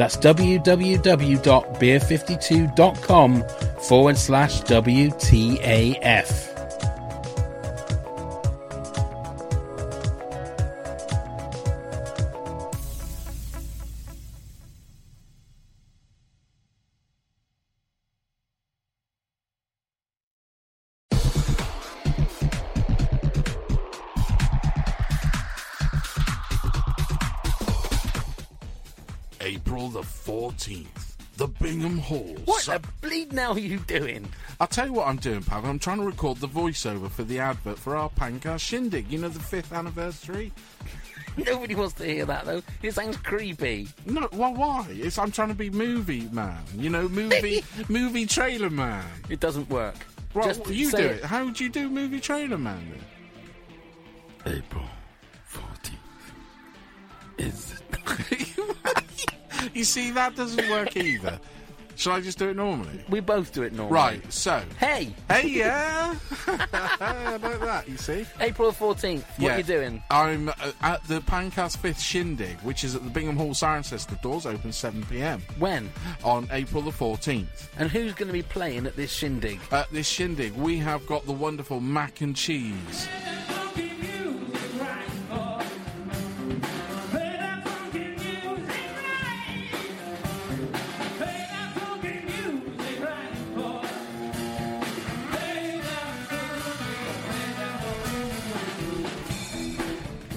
That's www.beer52.com forward slash WTAF. 14th, the Bingham Hall. What So- the bleed now are you doing? I'll tell you what I'm doing, Pav. I'm trying to record the voiceover for the advert for our Pancast Shindig. You know, the fifth anniversary? Nobody wants to hear that though. It sounds creepy. No, well, why? It's I'm trying to be movie man. You know, movie movie trailer man. It doesn't work. Right, Just well, you say do it. How would you do movie trailer man then? April 14th is You see, that doesn't work either. Shall I just do it normally? We both do it normally. Right, so. Hey, Hey, yeah! like that, you see? April the 14th. What Yeah. are you doing? I'm uh, at the Pancast 5th Shindig, which is at the Bingham Hall Cirencester. Doors open 7pm When? on April the 14th. And who's going to be playing at this shindig? At this Shindig, we have got the wonderful Mac and Cheese.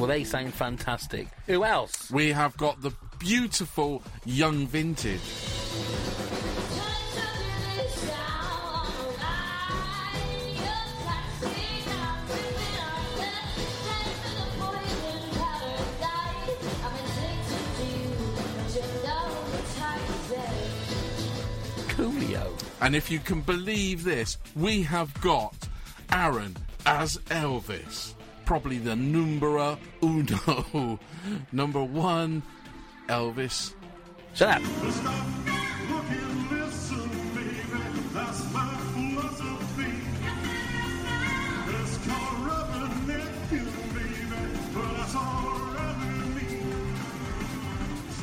Well, they sound fantastic. Who else? We have got the beautiful Young Vintage. Coolio. And if you can believe this, we have got Aaron as Elvis. Probably the numero uno. Number one, Elvis. Shut up.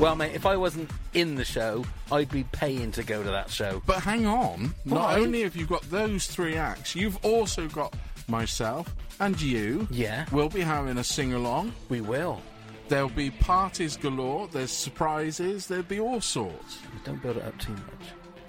Well, mate, if I wasn't in the show, I'd be paying to go to that show. But hang on, not Why? only have you got those three acts, you've also got myself and you. Yeah. We'll be having a sing along. We will. There'll be parties galore, there's surprises, there'll be all sorts. Don't build it up too much.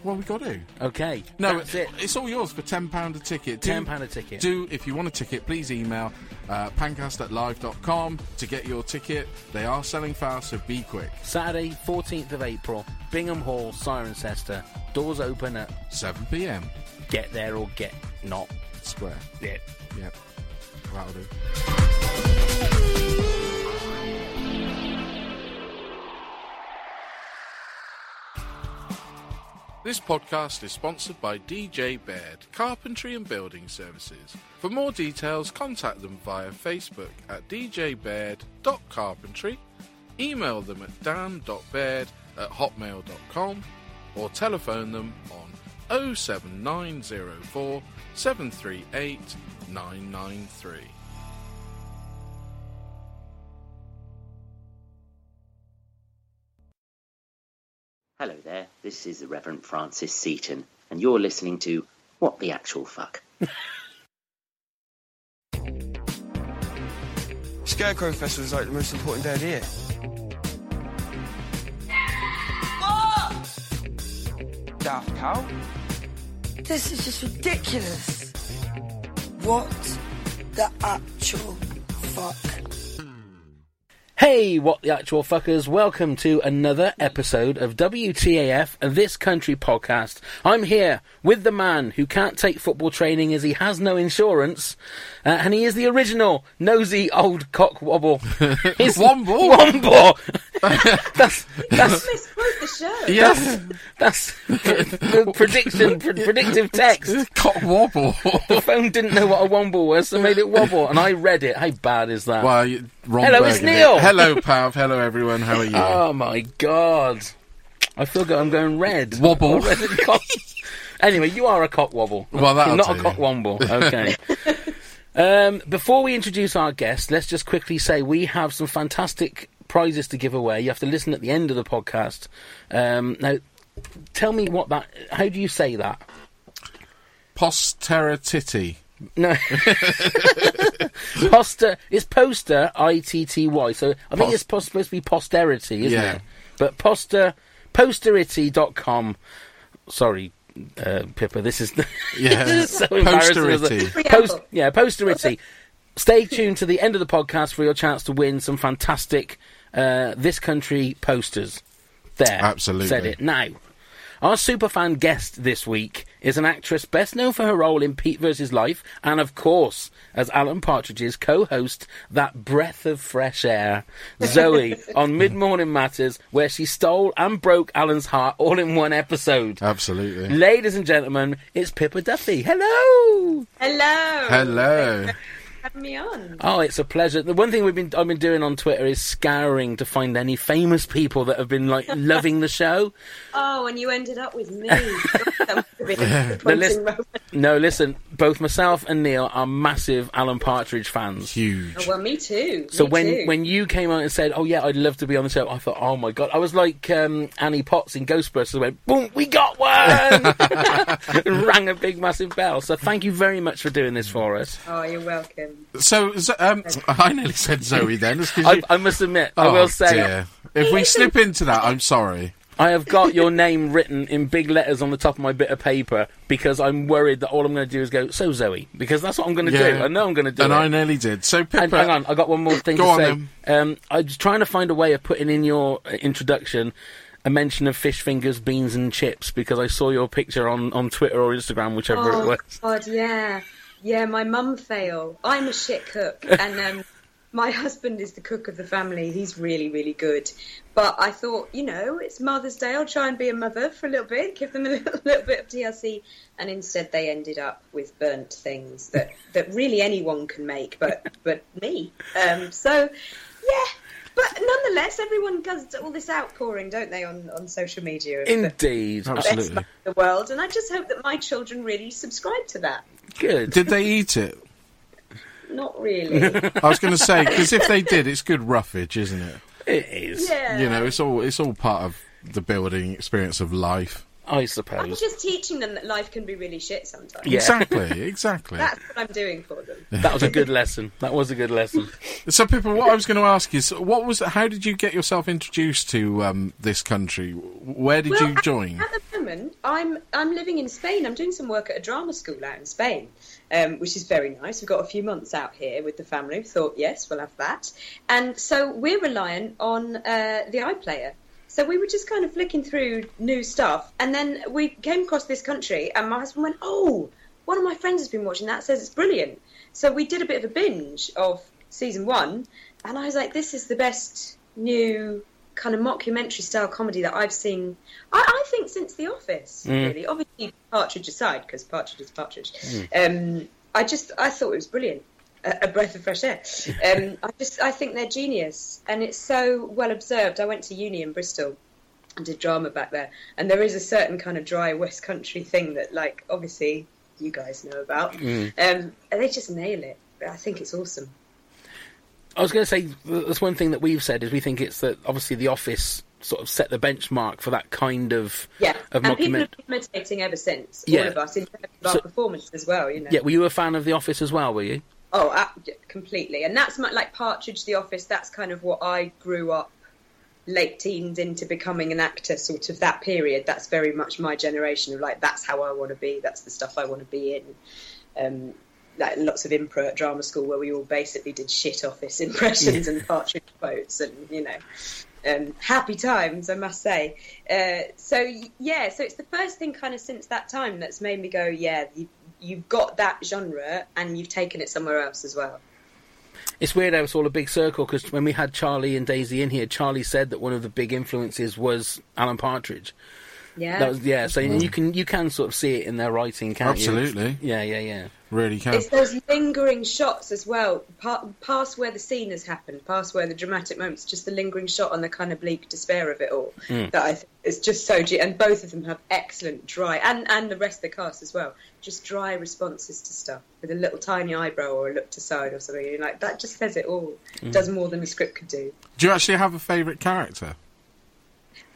Well, we got to. Okay. No, that's it. it's all yours for £10 a ticket. Do- £10 a ticket. Do, if you want a ticket, please email uh, pancast at live.com to get your ticket. They are selling fast, so be quick. Saturday, 14th of April, Bingham Hall, Cirencester. Doors open at 7 pm. get there or get not. Square. Yeah. Yep. That'll do. This podcast is sponsored by DJ Baird, Carpentry and Building Services. For more details, contact them via Facebook at djbaird.carpentry, email them at dan.baird at hotmail.com, or telephone them on 07904 738 993. Hello there, this is the Reverend Francis Seaton, and you're listening to What the Actual Fuck. Scarecrow Festival is like the most important day of the year. Daft Cow? This is just ridiculous. What the actual fuck? Hey, what the actual fuckers? Welcome to another episode of WTAF, This Country podcast. I'm here with the man who can't take football training as he has no insurance, uh, and he is the original nosy old cock wobble. He's Womble? Womble! that's, that's, Misquote the show. Yes, that's the prediction, pre- predictive text. cock wobble. The phone didn't know what a womble was, so made it wobble, and I read it. How bad is that? well, you, Ron Hello, it's Burgundy. Neil. Hello, Pav. Hello, everyone. How are you? Oh my god. I feel good. I'm going red. Wobble. Red cock. anyway, you are a cock wobble. Well, that'll not tell a cock womble. Okay. um, before we introduce our guest, let's just quickly say we have some fantastic prizes to give away. You have to listen at the end of the podcast. Um, now, tell me what that. How do you say that? Posteritity. No. poster. It's poster. I T T Y. So I think Pos- it's pos- supposed to be posterity, isn't Yeah. it? But poster. Posterity.com. Sorry, uh, Pippa. This is Yeah. this is so embarrassing. Posterity. Post, yeah, posterity. Stay tuned to the end of the podcast for your chance to win some fantastic uh, this country posters. There, Absolutely. said it now. Our superfan guest this week is an actress best known for her role in Pete vs. Life, and of course, as Alan Partridge's co-host, that breath of fresh air, Zoe, on Mid Morning Matters, where she stole and broke Alan's heart all in one episode. Absolutely. Ladies and gentlemen, it's Pippa Duffy. Hello. Hello. Hello. Having me on. Oh, it's a pleasure. The one thing we've been I've been doing on Twitter is scouring to find any famous people that have been like loving the show. Oh, and you ended up with me. God, that must have been a disappointing list- moment. No, listen, both myself and Neil are massive Alan Partridge fans. Huge. Oh, well, me too. So Me when too. when you came out and said, "Oh yeah, I'd love to be on the show," I thought, "Oh my god!" I was like um, Annie Potts in Ghostbusters. Went, "Boom, we got one!" rang a big massive bell. So thank you very much for doing this for us. Oh, you're welcome. So, zo- um, I nearly said Zoe then. I, you- I must admit, I Oh, will say, dear. If we slip into that, I'm sorry. I have got your name written in big letters on the top of my bit of paper because I'm worried that all I'm going to do is go, "So Zoe," because that's what I'm going to do. I know I'm going to do And it. I nearly did. So, Pippa, And hang on, I got one more thing Go to on, say. Um, I was trying to find a way of putting in your uh, introduction a mention of fish fingers, beans, and chips because I saw your picture on, on Twitter or Instagram, whichever it Oh, was. God, yeah. Yeah, my mum fail. I'm a shit cook, and um, my husband is the cook of the family. He's really, really good. But I thought, you know, it's Mother's Day. I'll try and be a mother for a little bit, give them a little, little bit of TLC. And instead, they ended up with burnt things that, that really anyone can make, but but me. Um, so, yeah. But nonetheless, everyone does all this outpouring, don't they, on, on social media? the Indeed. best Absolutely. the world, and I just hope that my children really subscribe to that. Good. did they eat it? Not really. I was going to say because if they did, it's good roughage, isn't it? It is, yeah. You know, it's all it's all part of the building experience of life. I suppose. I'm suppose. just teaching them that life can be really shit sometimes. Yeah. Exactly, exactly. That's what I'm doing for them. That was a good lesson. That was a good lesson. So, Pippa, what I was going to ask is, what was, how did you get yourself introduced to um, this country? Where did Well, you join? At the I'm I'm living in Spain. I'm doing some work at a drama school out in Spain, um, which is very nice. We've got a few months out here with the family. We thought, yes, we'll have that. And so we're reliant on uh, the iPlayer. So we were just kind of flicking through new stuff, and then we came across this country, and my husband went, "Oh, one of my friends has been watching that. Says it's brilliant." So we did a bit of a binge of season one, and I was like, "This is the best new kind of mockumentary style comedy that I've seen. I, I think since The Office, really. Obviously, Partridge aside, because Partridge is Partridge. Um, I just I thought it was brilliant. A, a breath of fresh air. Um, I just I think they're genius, and it's so well observed. I went to uni in Bristol and did drama back there, and there is a certain kind of dry West Country thing that, like, obviously you guys know about. Um, and they just nail it. I think it's awesome. I was going to say that's one thing that we've said is we think it's that obviously The Office sort of set the benchmark for that kind of Yeah, of and people have been imitating ever since. Yeah. All of us in terms of our So- performance as well. You know. Yeah, were you a fan of The Office as well? Were you? Oh, uh, completely. And that's my, like Partridge, The Office. That's kind of what I grew up late teens into becoming an actor, sort of that period. That's very much my generation of like that's how I want to be. That's the stuff I want to be in. Um, like lots of improv at drama school where we all basically did shit office impressions and partridge quotes and you know um, happy times I must say uh, so yeah so it's the first thing kind of since that time that's made me go yeah you, you've got that genre and you've taken it somewhere else as well It's weird how it's all a big circle because when we had Charlie and Daisy in here, Charlie said that one of the big influences was Alan Partridge. Yeah That was yeah. So mm. you can you can sort of see it in their writing, can't you? Absolutely. Yeah, yeah, yeah. Really can. It's those lingering shots as well, pa- past where the scene has happened, past where the dramatic moments, just the lingering shot on the kind of bleak despair of it all. Mm. That I think is just so. And both of them have excellent dry, and and the rest of the cast as well, just dry responses to stuff with a little tiny eyebrow or a look to side or something. You're like that just says it all. Mm. Does more than the script could do. Do you actually have a favourite character?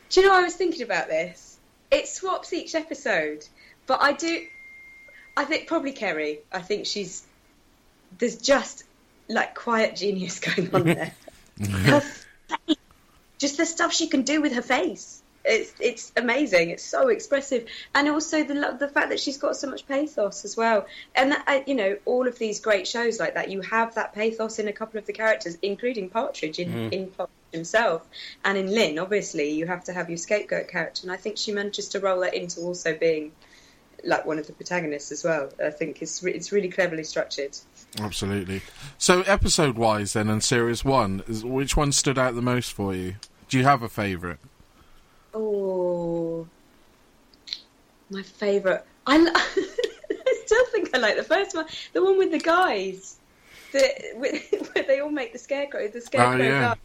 Do you know I was thinking about this? It swaps each episode, but I do. I think probably Kerry. I think she's there's just like quiet genius going on there. her face, just the stuff she can do with her face. It's it's amazing. It's so expressive, and also the the fact that she's got so much pathos as well. And that, you know, all of these great shows like that, you have that pathos in a couple of the characters, including Partridge in mm. in Partridge himself, and in Lynn. Obviously, you have to have your scapegoat character, and I think she manages to roll that into also being like one of the protagonists as well. I think it's re- it's really cleverly structured. Absolutely. So, episode wise, then, and series one, which one stood out the most for you? Do you have a favourite? Oh, my favourite. I, lo- I still think I like the first one, the one with the guys, the with, where they all make the scarecrow, the oh, scarecrow yeah.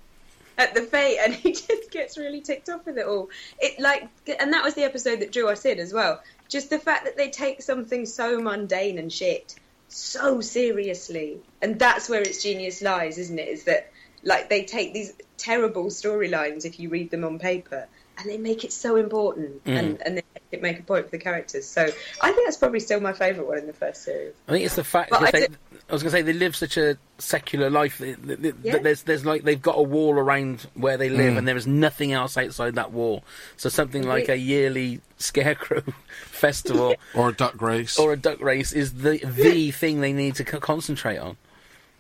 at the fete, and he just gets really ticked off with it all. It like, and that was the episode that drew us in as well. Just the fact that they take something so mundane and shit so seriously, and that's where its genius lies, isn't it? Is that like they take these terrible storylines if you read them on paper and they make it so important mm. and, and they make it make a point for the characters so i think that's probably still my favourite one in the first series I think it's the fact that I they, do- I was going to say they live such a secular life. That, that- that There's there's like they've got a wall around where they live, mm. and there is nothing else outside that wall. So something like a yearly scarecrow festival Or a duck race? or a duck race is the the thing they need to concentrate on.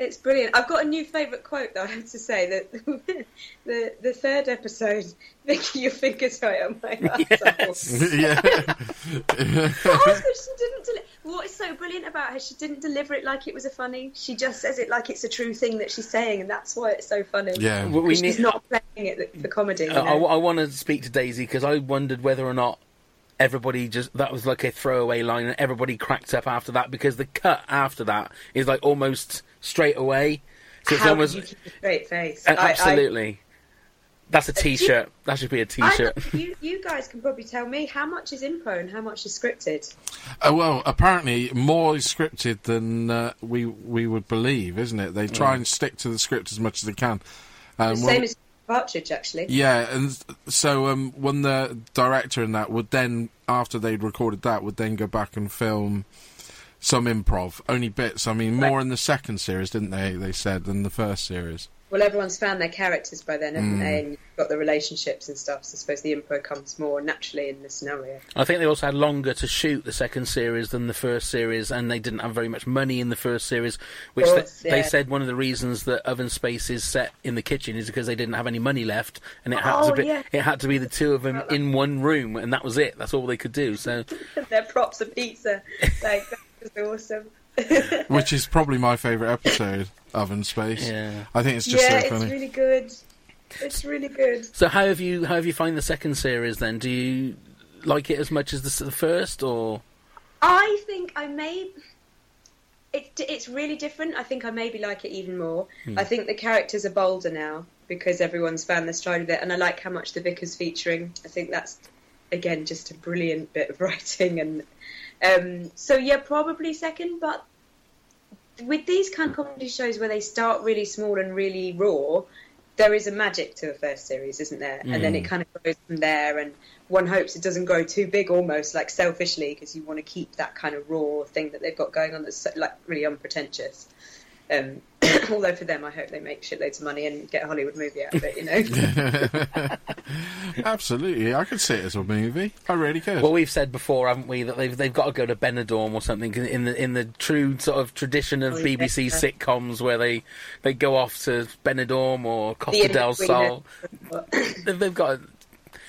It's brilliant i've got a new favourite quote though i have to say that the the third episode vicky your fingers right on my asshole yeah. she didn't. Deli- what is so brilliant about her? She didn't deliver it like it was a funny. She just says it like it's a true thing that she's saying, and that's why it's so funny. Yeah. Well, we Because she's need- not playing it for comedy. You Uh, I. I want to speak to Daisy because I wondered whether or not everybody just that was like a throwaway line and everybody cracked up after that because the cut after that is like almost straight away. So it's How almost can you keep a straight face? uh, I- I- absolutely. That's a T-shirt. That should be a T-shirt. don't- you, you guys can probably tell me how much is improv and how much is scripted. Uh, well, apparently more is scripted than uh, we we would believe, isn't it? They try and stick to the script as much as they can. Um, The well- same as Partridge, actually. Yeah, and so um, when the director and that would then, after they'd recorded that, would then go back and film some improv, only bits. I mean, more in the second series, didn't they? They said than the first series. Well, everyone's found their characters by then, haven't Mm. they? And you've got the relationships and stuff. So I suppose the improv comes more naturally in the scenario. I think they also had longer to shoot the second series than the first series, and they didn't have very much money in the first series. Which Of they, course, they said one of the reasons that Oven Space is set in the kitchen is because they didn't have any money left, and it had Oh, to be yeah. it had to be the two of them in one room, and that was it. That's all they could do. So Their props of pizza, like that was awesome. Which is probably my favourite episode of In Space. Yeah. I think it's just yeah, so it's really good. It's really good. so how have you how have you find the second series then? Do you like it as much as the, the first, or I think I may. It, it's really different. I think I maybe like it even more. Hmm. I think the characters are bolder now because everyone's found their stride with it, and I like how much the vicar's featuring. I think that's again just a brilliant bit of writing, and um, so yeah, probably second. But with these kind of comedy shows where they start really small and really raw, there is a magic to a first series, isn't there? And then it kind of grows from there, and one hopes it doesn't grow too big, almost like selfishly, because you want to keep that kind of raw thing that they've got going on that's so, like really unpretentious. Um, Although for them, I hope they make shitloads of money and get a Hollywood movie out of it. You know. Absolutely, I could see it as a movie. I really could. Well, we've said before, haven't we, that they've they've got to go to Benidorm or something in the in the true sort of tradition of Oh, yeah. BBC sitcoms where they they go off to Benidorm or Costa The del Sol. They've, they've got,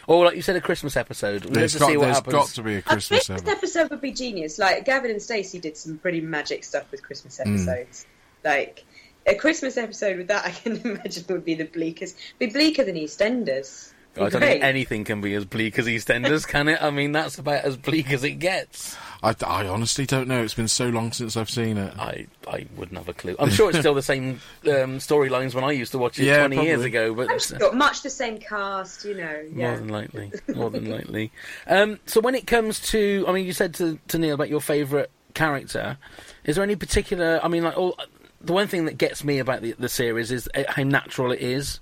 or like you said, a Christmas episode. We'll there's have to got, see what there's happens. got to be a A Christmas Christmas episode. episode would be genius. Like Gavin and Stacey did some pretty magic stuff with Christmas Hmm. episodes. Like a Christmas episode with that, I can imagine would be the bleakest. Be bleaker than EastEnders. Be I don't think anything can be as bleak as EastEnders, can it? I mean, that's about as bleak as it gets. I, I honestly don't know. It's been so long since I've seen it. I, I wouldn't have a clue. I'm sure it's still the same um, storylines when I used to watch it Yeah, 20 years ago, but I'm sure, much the same cast, you know. More than likely. More than likely. Um, so when it comes to, I mean, you said to, to Neil about your favourite character. Is there any particular? I mean, like, all, the one thing that gets me about the, the series is uh, how natural it is.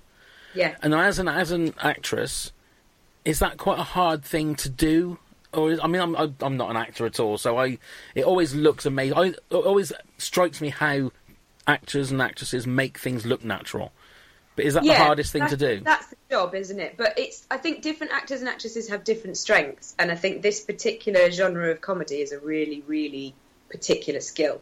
Yeah. And as an as an actress, is that quite a hard thing to do? Or is, I mean, I'm I'm not an actor at all, so I it always looks amazing. I, it always strikes me how actors and actresses make things look natural. But is that the hardest thing to do? That's the job, isn't it? But it's. I think different actors and actresses have different strengths, and I think this particular genre of comedy is a really, really particular skill.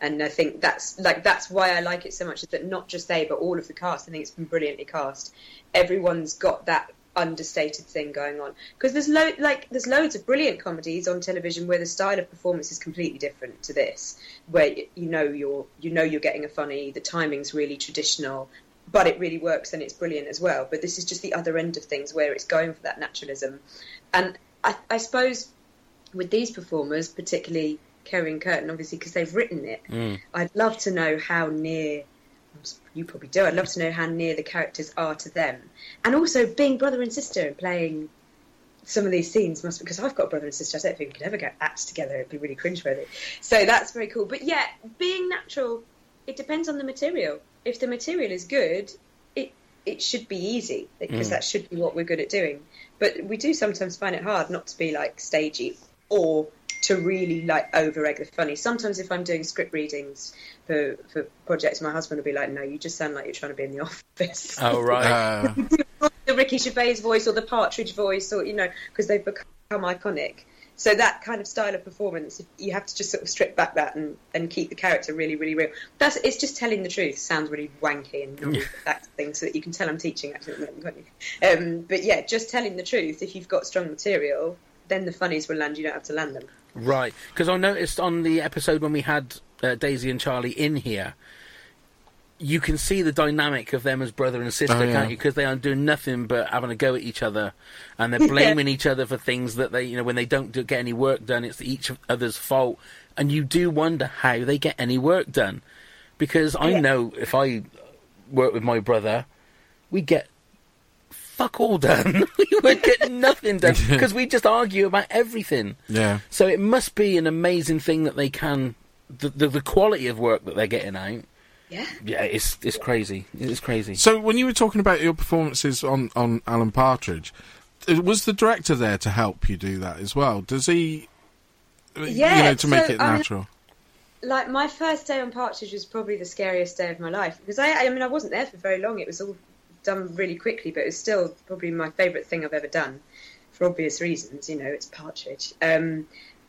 And I think that's like that's why I like it so much. Is that not just they, but all of the cast? I think it's been brilliantly cast. Everyone's got that understated thing going on because there's lo- like there's loads of brilliant comedies on television where the style of performance is completely different to this where you know you're you know you're getting a funny the timing's really traditional but it really works and it's brilliant as well but this is just the other end of things where it's going for that naturalism and I, I suppose with these performers particularly Kerry and Kurtan obviously because they've written it Mm. I'd love to know how near you probably do. I'd love to know how near the characters are to them, and also being brother and sister and playing some of these scenes must because I've got a brother and sister. I don't think we could ever get acts together. It'd be really cringeworthy. So that's very cool. But yeah, being natural, it depends on the material. If the material is good, it it should be easy because Mm. that should be what we're good at doing. But we do sometimes find it hard not to be like stagey or to really like over egg the funny. Sometimes if I'm doing script readings for for projects, my husband will be like, "No, you just sound like you're trying to be in the office." Oh right. Uh, the Ricky Gervais voice or the Partridge voice, or you know, because they've become iconic. So that kind of style of performance, you have to just sort of strip back that and, and keep the character really, really real. That's it's just telling the truth. Sounds really wanky and not that thing, so that you can tell I'm teaching acting at the moment, can't you? Um, but yeah, just telling the truth. If you've got strong material, then the funnies will land. You don't have to land them. Right, because I noticed on the episode when we had uh, Daisy and Charlie in here, you can see the dynamic of them as brother and sister, Oh, yeah. can't you? Because they are doing nothing but having a go at each other, and they're blaming each other for things that they, you know, when they don't do, get any work done, it's each other's fault, and you do wonder how they get any work done, because I Yeah. know if I work with my brother, we get fuck all done. we would get nothing done because we just argue about everything. yeah. So it must be an amazing thing that they can, the the, the quality of work that they're getting out. Yeah. Yeah, it's it's crazy. It's crazy. So when you were talking about your performances on on Alan Partridge, uh, was the director there to help you do that as well? Does he? uh, you Yeah, know, to make so, it um, natural. like my first day on Partridge was probably the scariest day of my life because I, I mean, I wasn't there for very long. It was all done really quickly, but it's still probably my favourite thing I've ever done for obvious reasons. You know, it's Partridge. Um,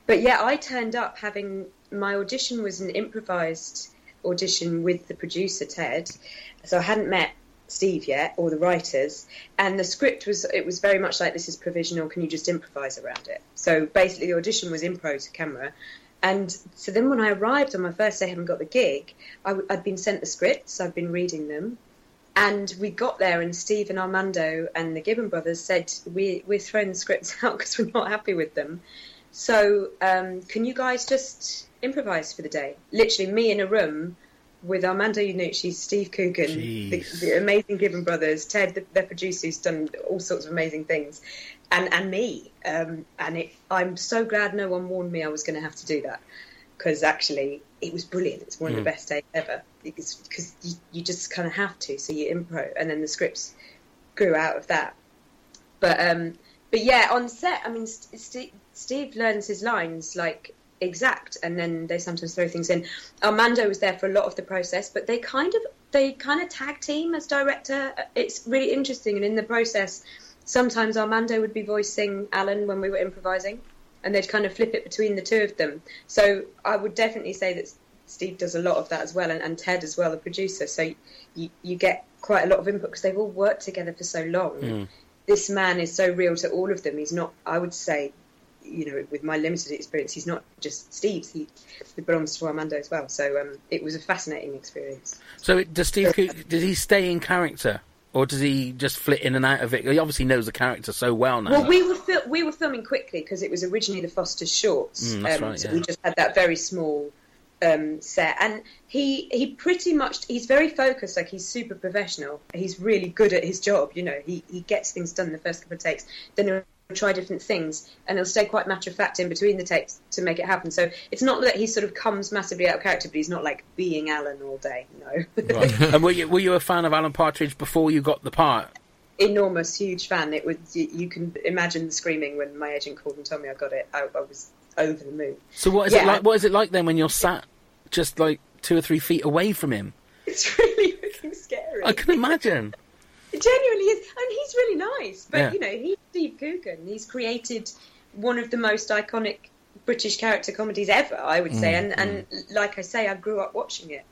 but yeah, I turned up having my audition was an improvised audition with the producer Ted, so I hadn't met Steve yet or the writers, and the script was it was very much like this is provisional. Can you just improvise around it? So basically, the audition was impro to camera. And so then when I arrived on my first day, having got the gig, I, had been sent the scripts, I'd been reading them. And we got there, and Steve and Armando and the Gibbons brothers said, we, We're throwing the scripts out because we're not happy with them. So um, can you guys just improvise for the day? Literally, me in a room with Armando Iannucci, Steve Coogan, the, the amazing Gibbons brothers, Ted, the, their producer, who's done all sorts of amazing things, and and me. Um, and it, I'm so glad no one warned me I was going to have to do that because actually it was brilliant. It's one of the best days ever because you, you just kind of have to. So you improv, and then the scripts grew out of that. But um, but yeah, on set, I mean, St- Steve learns his lines like exact, and then they sometimes throw things in. Armando was there for a lot of the process, but they kind of they kind of tag team as director. It's really interesting, and in the process, sometimes Armando would be voicing Alan when we were improvising, and they'd kind of flip it between the two of them. So I would definitely say that Steve does a lot of that as well, and, and Ted as well, the producer. So you you get quite a lot of input because they've all worked together for so long. This man is so real to all of them. He's not, I would say, you know, with my limited experience, he's not just Steve's. He, he belongs to Armando as well. So um, it was a fascinating experience. So does Steve does he stay in character, or does he just flit in and out of it? He obviously knows the character so well now. Well, we were fil- we were filming quickly because it was originally the Foster's shorts. Mm, that's um, right, so yeah. we just had that very small um, set, and he he pretty much he's very focused. Like he's super professional. He's really good at his job. You know, he he gets things done in the first couple of takes. Then he'll try different things, and he'll stay quite matter of fact in between the takes to make it happen. So it's not that he sort of comes massively out of character, but he's not like being Alan all day. No. Right. and were you were you a fan of Alan Partridge before you got the part? enormous, huge fan. It was you, you can imagine the screaming when my agent called and told me I got it. I, I was over the moon. So what is it Yeah. like? What is it like then when you're sat just like two or three feet away from him? It's really freaking scary. I can imagine. It genuinely is, and he's really nice. But Yeah. you know, he's Steve Coogan. He's created one of the most iconic British character comedies ever, I would say. And and like I say, I grew up watching it.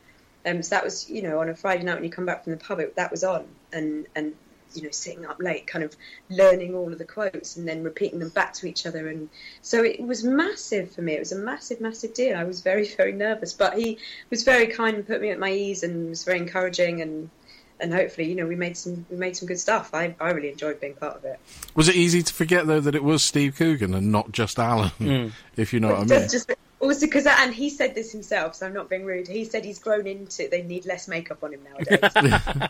Um, so that was you know on a Friday night when you come back from the pub, it, that was on, and and you know sitting up late, kind of learning all of the quotes and then repeating them back to each other. And so it was massive for me. It was a massive, massive deal. I was very, very nervous, but he was very kind and put me at my ease and was very encouraging and. And hopefully, you know, we made some we made some good stuff. I, I really enjoyed being part of it. Was it easy to forget though that it was Steve Coogan and not just Alan? Mm. If you know what I mean. Just, just also because and he said this himself, so I'm not being rude. He said he's grown into it, they need less makeup on him nowadays.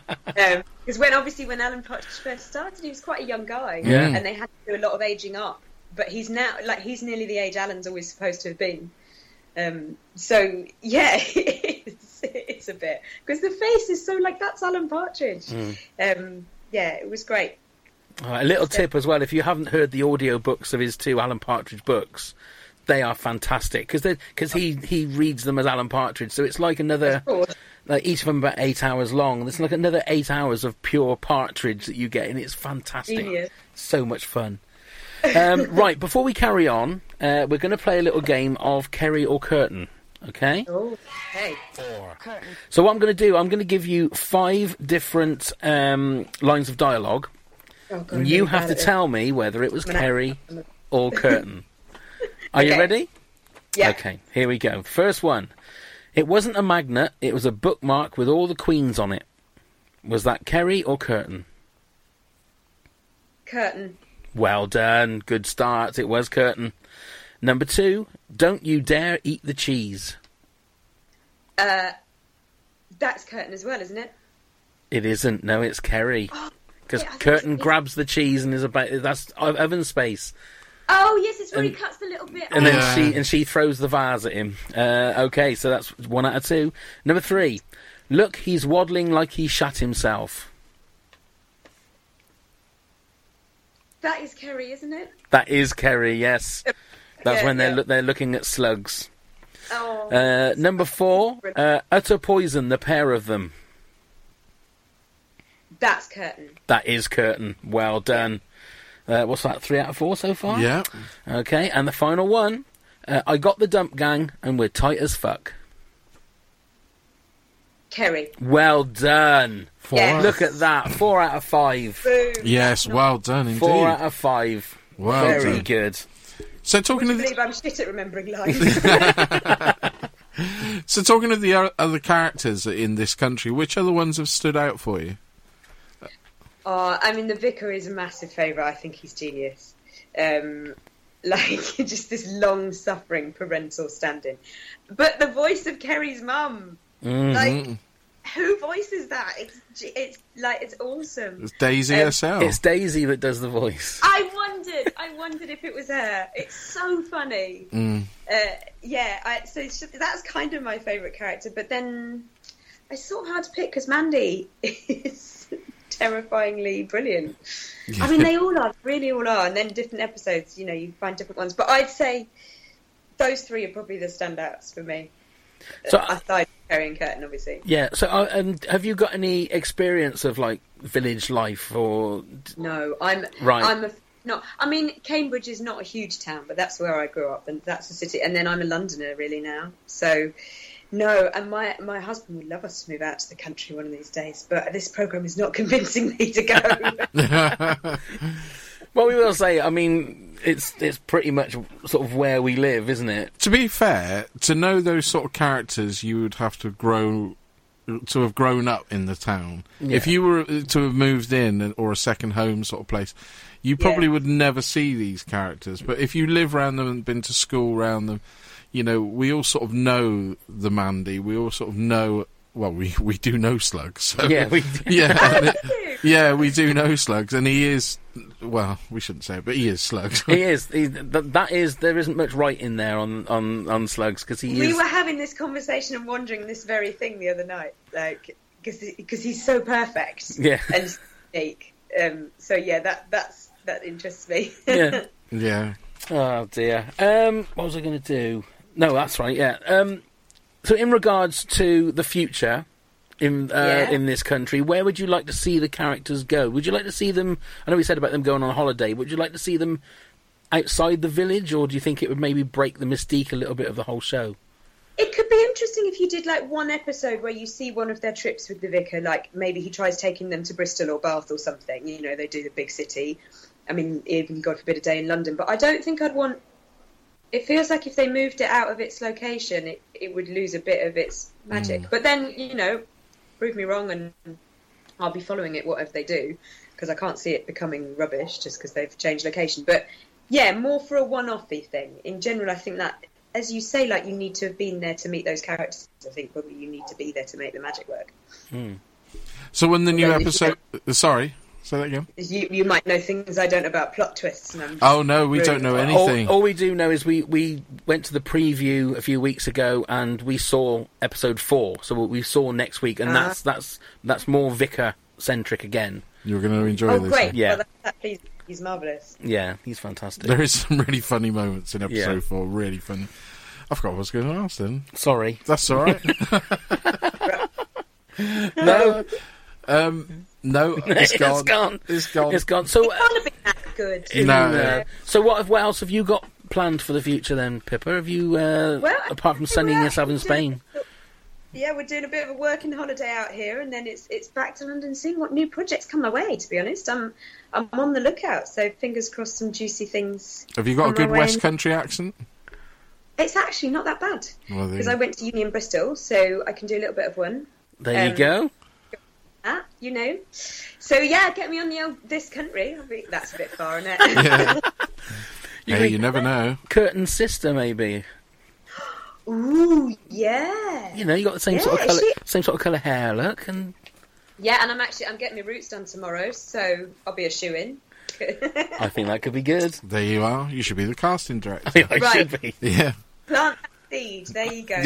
Because when obviously when Alan Partridge first started, he was quite a young guy, Yeah. and they had to do a lot of aging up. But he's now like he's nearly the age Alan's always supposed to have been. Um, so yeah, it's, it's a bit because the face is so like that's Alan Partridge. Um, yeah, it was great. Right, a little tip as well: if you haven't heard the audio books of his two Alan Partridge books, they are fantastic because because he he reads them as Alan Partridge, so it's like another. Like each of them about eight hours long. It's like another eight hours of pure Partridge that you get, and it's fantastic. Genius. So much fun. Um, right, before we carry on, uh, we're going to play a little game of Kerry or Kurtan. Okay. Oh, hey. So what I'm going to do, I'm going to give you five different um, lines of dialogue, Oh, God, and you I'm have to it. tell me whether it was Kerry or Kurtan. Are you ready? Yeah. Okay, here we go. First one. It wasn't a magnet, it was a bookmark with all the queens on it. Was that Kerry or Kurtan? Kurtan. Well done. Good start. It was Kurtan. Number two. Don't you dare eat the cheese. Uh, that's Kurtan as well, isn't it? It isn't. No, it's Kerry. Because yeah, I Curtain grabs the cheese and is about that's oven space, Oh yes, it's where he cuts the little bit. and then Yeah. she and she throws the vase at him. Uh, okay, so that's one out of two. Number three. Look, he's waddling like he shot himself. that is Kerry, isn't it? That is Kerry. Yes, that's Yeah, when they're yeah. loo- they're looking at slugs. Oh, Uh, number four. Uh, utter poison. The pair of them. that's Kurtan. That is Kurtan. Well done. Uh, what's that? Three out of four so far. Yeah. Okay, and the final one. Uh, I got the dump gang, and we're tight as fuck. Kerry. Well done. Four. Yeah. Look at that. Four out of five. Boom. Yes, well done indeed. Four out of five. Well Very done. good. So Would talking you of the, believe I'm shit at remembering lines? so talking of the other characters in this country, which other ones have stood out for you? Oh, I mean, the vicar is a massive favourite. I think he's genius. Um, like just this long-suffering parental stand-in. But the voice of Kerry's mum, Mhm. like, who voices that? It's it's like it's awesome. It's Daisy Um, herself. It's Daisy that does the voice. I wondered. I wondered if it was her. It's so funny. Mm. Uh, yeah. I, so it's just, that's kind of my favourite character. But then it's sort of hard to pick because Mandy is terrifyingly brilliant. I mean, they all are. Really, all are. And then different episodes, you know, you find different ones. But I'd say those three are probably the standouts for me. So- aside from Kerry and Kurtan, obviously. Yeah. So, uh, and have you got any experience of like village life or? No, I'm Right. I'm a no. I mean, Cambridge is not a huge town, but that's where I grew up, and that's the city. And then I'm a Londoner really now, so no. And my my husband would love us to move out to the country one of these days, but this program is not convincing me to go. Well, we will say. I mean, it's it's pretty much sort of where we live, isn't it? To be fair, to know those sort of characters, you would have to grow to have grown up in the town. If you were uh, to have moved in or a second home sort of place, you probably Yeah. would never see these characters. But if you live around them and been to school around them, you know, we all sort of know the Mandy. We all sort of know. Well, we we do know Slugs. So, Yeah, we- yeah, it- yeah, we do know Slugs, and he is. Well, we shouldn't say it, but he is Slugs. He is. He, that is. There isn't much right in there on on on slugs because he we is. were having this conversation and wondering this very thing the other night, like because he's so perfect Yeah. and unique. Um, so yeah, that that's that interests me. Yeah. yeah. Oh dear. Um, what was I going to do? No, that's right. Yeah. Um, so in regards to the future in uh, Yeah. in this country, where would you like to see the characters go? Would you like to see them? I know we said about them going on a holiday. Would you like to see them outside the village, or do you think it would maybe break the mystique a little bit of the whole show? It could be interesting if you did like one episode where you see one of their trips with the vicar, like maybe he tries taking them to Bristol or Bath or something. You know, they do the big city. I mean, even God forbid a day in London. But I don't think I'd want. It feels like if they moved it out of its location, it, it would lose a bit of its magic. Mm. But then, you know, prove me wrong and I'll be following it whatever they do because I can't see it becoming rubbish just because they've changed location. But yeah, more for a one-offy thing. In general, I think that, as you say, like you need to have been there to meet those characters. I think probably you need to be there to make the magic work. Hmm. So when the new episode, sorry, say that again. You you might know things I don't about plot twists. And Oh no, we really- don't know anything. all we do know is we, we went to the preview a few weeks ago and we saw episode four. So we saw next week, and Ah. that's that's that's more vicar centric again. You're going to enjoy Oh this. great! one. Yeah. Well, that, that, please, he's marvelous. Yeah, he's fantastic. There is some really funny moments in episode Yeah. four. Really funny. I forgot what I was going to ask then. Sorry. That's all right. No, um, no, it's gone. it's gone. It's gone. It's gone. So, Can't have been that good. No. uh, so what? What else have you got planned for the future then, Pippa? Have you, uh, Well, apart from we're sunning yourself in Spain? doing- Yeah, we're doing a bit of a working holiday out here, and then it's it's back to London, seeing what new projects come my way. To be honest, I'm I'm on the lookout, so fingers crossed, some juicy things. Have you got a good my way. West Country accent? It's actually not that bad because you I went to uni in Bristol, so I can do a little bit of one. There you um, go. Ah, you know. So yeah, get me on the old this country. I'll be, that's a bit far, isn't it? hey, you never know. Kurtan's sister, maybe. Ooh, yeah. You know, you got the same Yeah, sort of colour, she- same sort of colour hair look, and Yeah, and I'm actually I'm getting my roots done tomorrow, so I'll be a shoe in. I think that could be good. There you are. You should be the casting director. I Right. should be. yeah. Plant that seed. There you go.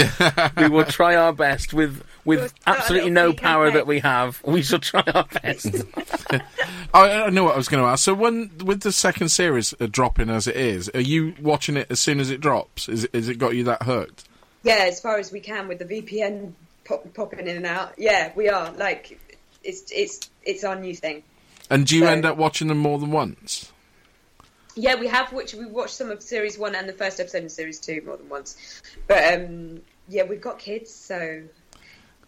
we will try our best with We'll with absolutely no power campaign. that we have. We shall try our best. I, I know what I was going to ask. So, when with the second series uh, dropping as it is, are you watching it as soon as it drops? Is it, has it got you that hooked? Yeah, as far as we can with the VPN pop, popping in and out. Yeah, we are. Like, it's it's it's our new thing. And do you So- end up watching them more than once? Yeah, we have which we watched some of series one and the first episode of series two more than once. But um, yeah, we've got kids, so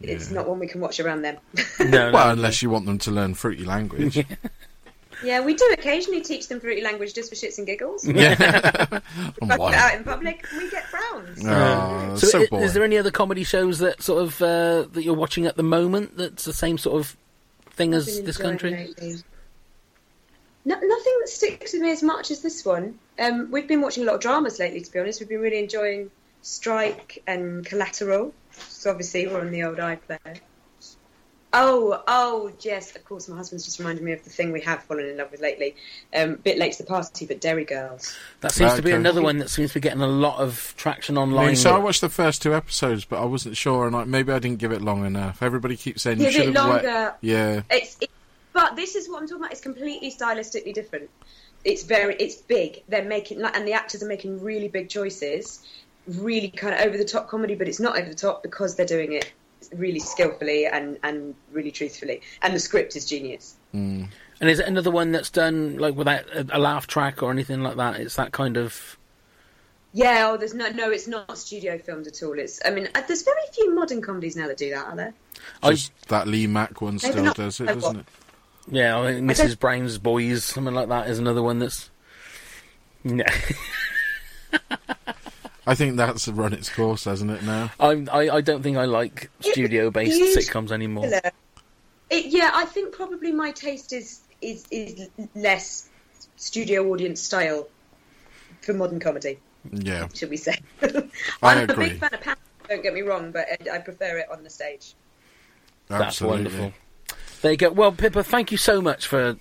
it's Yeah. not one we can watch around them. No, no. Well, unless you want them to learn fruity language. yeah, we do occasionally teach them fruity language just for shits and giggles. yeah. But Wow. out in public, we get frowns. Oh, so, so, i- is there any other comedy shows that sort of uh, that you're watching at the moment that's the same sort of thing as this country? lately. No, nothing that sticks with me as much as this one. Um, we've been watching a lot of dramas lately, to be honest. We've been really enjoying Strike and Collateral. So obviously we're on the old iPlayer. Oh, oh, yes, of course. My husband's just reminded me of the thing we have fallen in love with lately. Um, bit late to the party, but Derry Girls. That seems to be another one that seems to be getting a lot of traction I online. mean, so I watched the first two episodes, but I wasn't sure, and I, maybe I didn't give it long enough. Everybody keeps saying you Give should it have. wait- longer. Yeah, It's, it, but this is what I'm talking about. It's completely stylistically different. It's very, it's big. They're making, like, and the actors are making really big choices. really kind of over the top comedy, but it's not over the top because they're doing it really skillfully and, and really truthfully. And the script is genius. And is it another one that's done like without a, a laugh track or anything like that? It's that kind of. Yeah, oh, there's no, no, it's not studio filmed at all. It's, I mean, uh, there's very few modern comedies now that do that, are there? I, that Lee Mack one Maybe still not. does it, doesn't it? Yeah, I think Mrs. Brown's Boys, something like that, is another one that's. Yeah. I think that's run its course, hasn't it? Now. I'm, I, I don't think I like studio based you- sitcoms anymore. It, yeah, I think probably my taste is, is, is less studio audience style for modern comedy, Yeah, should we say. I I'm a big fan of Pam, don't get me wrong, but I prefer it on the stage. That's wonderful. There you go. Well, Pippa, thank you so much for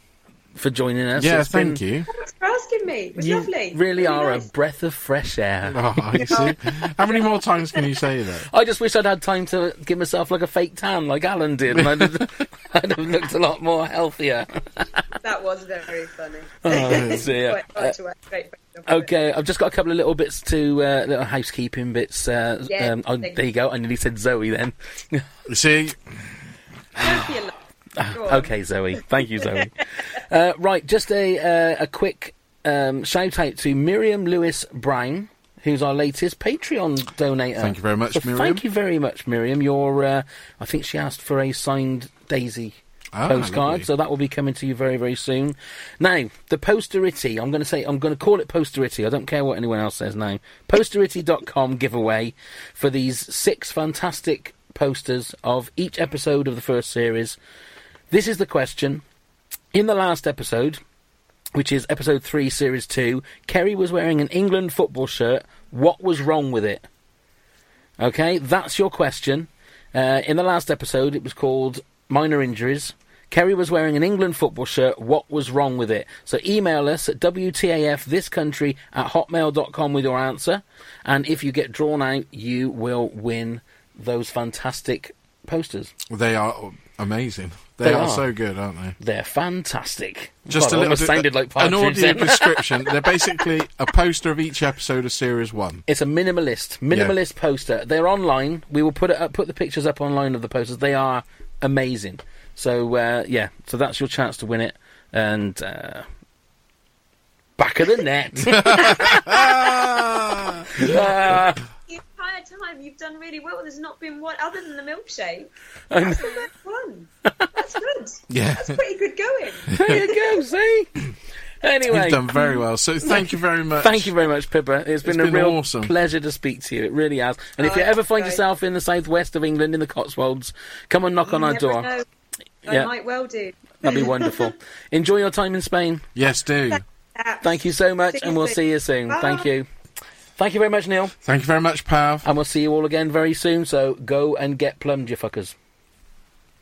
for joining us. Yeah, It's thank been- you. Thanks for asking me. It was You lovely. really are nice. a breath of fresh air. Oh, you see? How many more times can you say that? I just wish I'd had time to give myself like a fake tan like Alan did, and I'd have, I'd have looked a lot more healthier. That was very funny. Oh, dear. Quite hard to work. Great job of it. Okay, I've just got a couple of little bits to uh, little housekeeping bits. Uh, Yeah, um, oh, there you go. I nearly said Zoe then. You see, Don't be alarmed. Go on. okay, Zoe. Thank you, Zoe. uh, right, just a uh, a quick um, shout out to Miriam Lewis Brown, who's our latest Patreon donator. Thank you very much, So Miriam. Thank you very much, Miriam. Your, uh, I think she asked for a signed Daisy Ah, postcard, lovely. so that will be coming to you very, very soon. Now, the posterity, I'm going to say, I'm going to call it posterity. I don't care what anyone else says now. Posterity.com giveaway for these six fantastic posters of each episode of the first series. This is the question. In the last episode, which is episode 3, series 2, Kerry was wearing an England football shirt. What was wrong with it? Okay, that's your question. Uh, in the last episode, it was called Minor Injuries. Kerry was wearing an England football shirt. What was wrong with it? So email us at WTAFthiscountry at hotmail.com with your answer. And if you get drawn out, you will win those fantastic posters. they are amazing. They, They are. are. so good, aren't they? They're fantastic. Just God, a little bit- sounded like an audio description. They're basically a poster of each episode of series one. It's a minimalist, minimalist poster. They're online. We will put it up, put the pictures up online of the posters. They are amazing. So uh, yeah, so that's your chance to win it. And uh, back of the net. Uh, entire time you've done really well. There's not been one other than the milkshake. That's the best one. That's good. Yeah. That's pretty good going. there you go. See. Anyway, You've done very well. So thank you very much. Thank you very much, Pippa. It's been a real awesome. pleasure to speak to you. It really has. And if Oh, you ever find great. yourself in the southwest of England, in the Cotswolds, come and knock on our door. know. I Yeah. might well do. That'd be wonderful. Enjoy your time in Spain. Yes, do. Thank you so much, See and we'll soon. see you soon. Bye. Thank you. Thank you very much, Neil. Thank you very much, Pav. And we'll see you all again very soon. So go and get plumbed, you fuckers.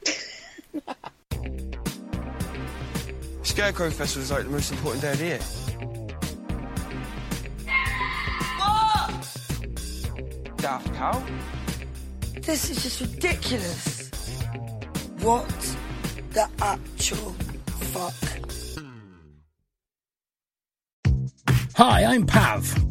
Scarecrow Festival is like the most important day of the year. Daft Cow? This is just ridiculous. What the actual fuck? Hi, I'm Pav.